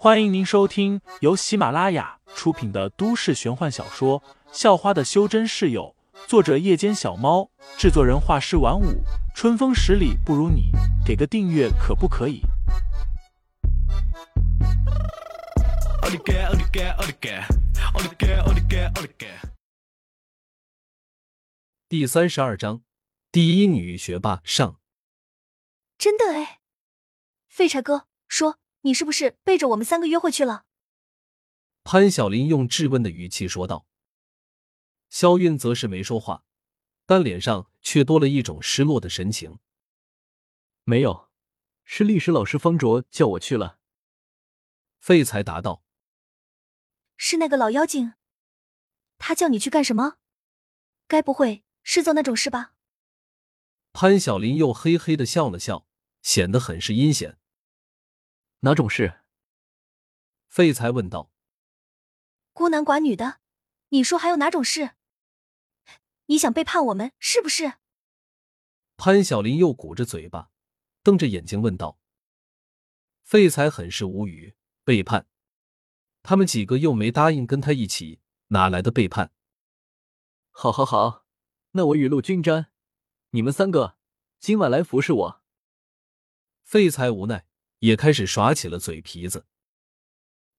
欢迎您收听由喜马拉雅出品的都市玄幻小说《校花的修真室友》，作者：夜间小猫，制作人：画师晚舞，春风十里不如你，给个订阅可不可以？第三十二章，第一女学霸上。真的哎，废柴哥说。你是不是背着我们三个约会去了？潘晓林用质问的语气说道。肖韵则是没说话，但脸上却多了一种失落的神情。没有，是历史老师方卓叫我去了。废材答道。是那个老妖精，他叫你去干什么？该不会是做那种事吧？潘晓林又嘿嘿的笑了笑，显得很是阴险。哪种事？废材问道。孤男寡女的，你说还有哪种事？你想背叛我们是不是？潘晓林又鼓着嘴巴，瞪着眼睛问道。废材很是无语，背叛？他们几个又没答应跟他一起，哪来的背叛？好，好，好，那我雨露均沾，你们三个今晚来服侍我。废材无奈。也开始耍起了嘴皮子。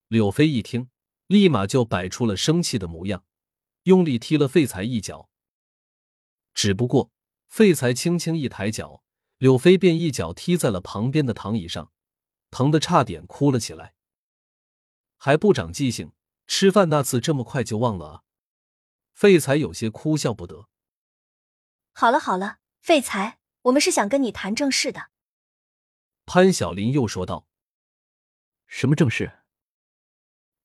柳飞一听，立马就摆出了生气的模样，用力踢了废材一脚。只不过废材轻轻一抬脚，柳飞便一脚踢在了旁边的躺椅上，疼得差点哭了起来。还不长记性，吃饭那次这么快就忘了啊！废材有些哭笑不得。好了好了，废材，我们是想跟你谈正事的。潘晓林又说道：“什么正事？”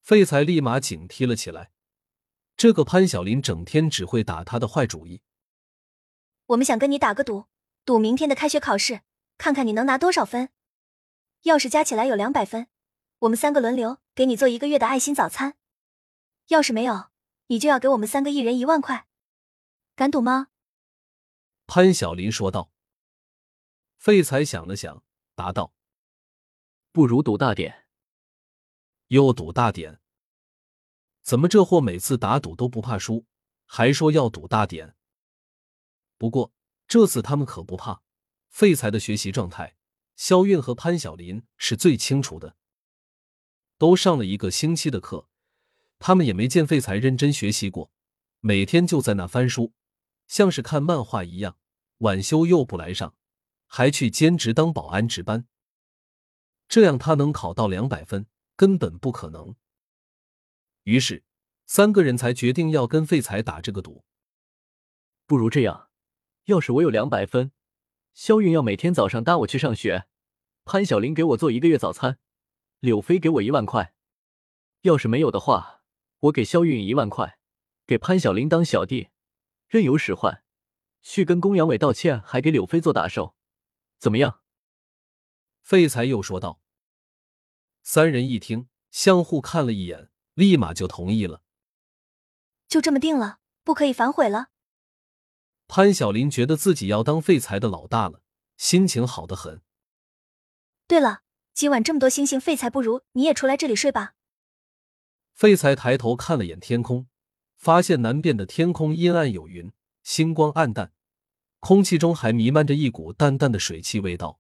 废材立马警惕了起来。这个潘晓林整天只会打他的坏主意。我们想跟你打个赌，赌明天的开学考试，看看你能拿多少分。要是加起来有两百分，我们三个轮流给你做一个月的爱心早餐；要是没有，你就要给我们三个一人一万块。敢赌吗？潘晓林说道。废材想了想。答道：“不如赌大点。”又赌大点？怎么这货每次打赌都不怕输，还说要赌大点？不过这次他们可不怕。废材的学习状态，肖韵和潘晓林是最清楚的。都上了一个星期的课，他们也没见废材认真学习过，每天就在那翻书，像是看漫画一样。晚修又不来上。还去兼职当保安值班，这样他能考到两百分根本不可能。于是三个人才决定要跟废材打这个赌。不如这样，要是我有两百分，肖韵要每天早上搭我去上学，潘晓林给我做一个月早餐，柳飞给我一万块。要是没有的话，我给肖韵一万块，给潘晓林当小弟，任由使唤，去跟龚阳伟道歉，还给柳飞做打手。怎么样？废材又说道。三人一听，相互看了一眼，立马就同意了。就这么定了，不可以反悔了。潘晓林觉得自己要当废材的老大了，心情好得很。对了，今晚这么多星星，废材不如你也出来这里睡吧。废材抬头看了眼天空，发现南边的天空阴暗有云，星光暗淡。空气中还弥漫着一股淡淡的水汽味道。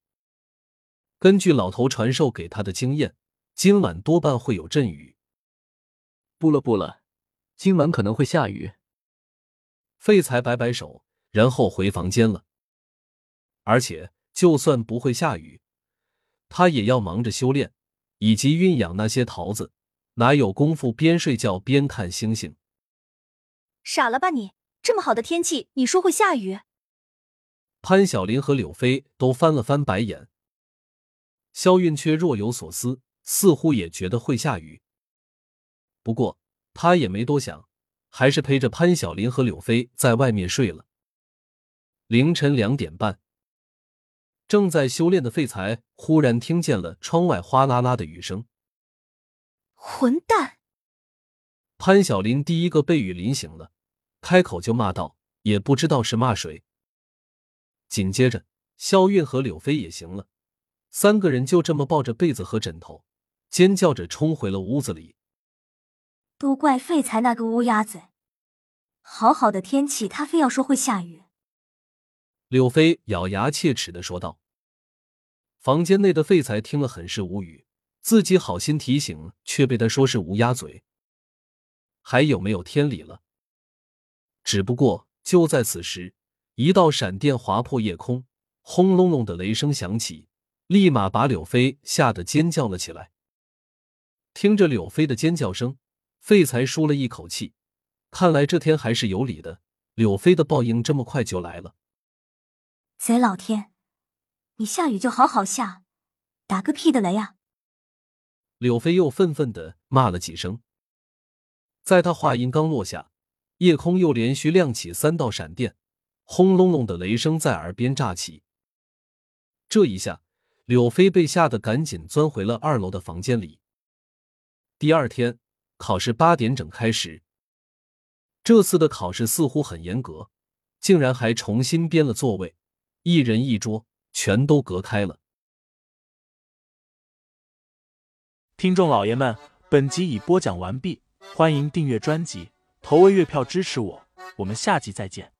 根据老头传授给他的经验，今晚多半会有阵雨。不了不了，今晚可能会下雨。废材摆摆手，然后回房间了。而且，就算不会下雨，他也要忙着修炼以及酝养那些桃子，哪有功夫边睡觉边看星星？傻了吧你！这么好的天气，你说会下雨？潘晓林和柳飞都翻了翻白眼，肖韵却若有所思，似乎也觉得会下雨。不过他也没多想，还是陪着潘晓林和柳飞在外面睡了。凌晨两点半，正在修炼的废材忽然听见了窗外哗啦啦的雨声。混蛋！潘晓林第一个被雨淋醒了，开口就骂道，也不知道是骂谁。紧接着，肖韵和柳飞也行了，三个人就这么抱着被子和枕头，尖叫着冲回了屋子里。都怪废材那个乌鸦嘴！好好的天气，他非要说会下雨。柳飞咬牙切齿的说道。房间内的废材听了很是无语，自己好心提醒，却被他说是乌鸦嘴，还有没有天理了？只不过就在此时，一道闪电划破夜空，轰隆隆的雷声响起，立马把柳飞吓得尖叫了起来。听着柳飞的尖叫声。废材舒了一口气，看来这天还是有理的。柳飞的报应这么快就来了。贼老天，你下雨就好好下，打个屁的雷啊！柳飞又愤愤的骂了几声。在他话音刚落下，夜空又连续亮起三道闪电，轰隆隆的雷声在耳边炸起。这一下，柳飞被吓得赶紧钻回了二楼的房间里。第二天。考试八点整开始。这次的考试似乎很严格，竟然还重新编了座位，一人一桌，全都隔开了。听众老爷们，本集已播讲完毕，欢迎订阅专辑，投喂月票支持我，我们下集再见。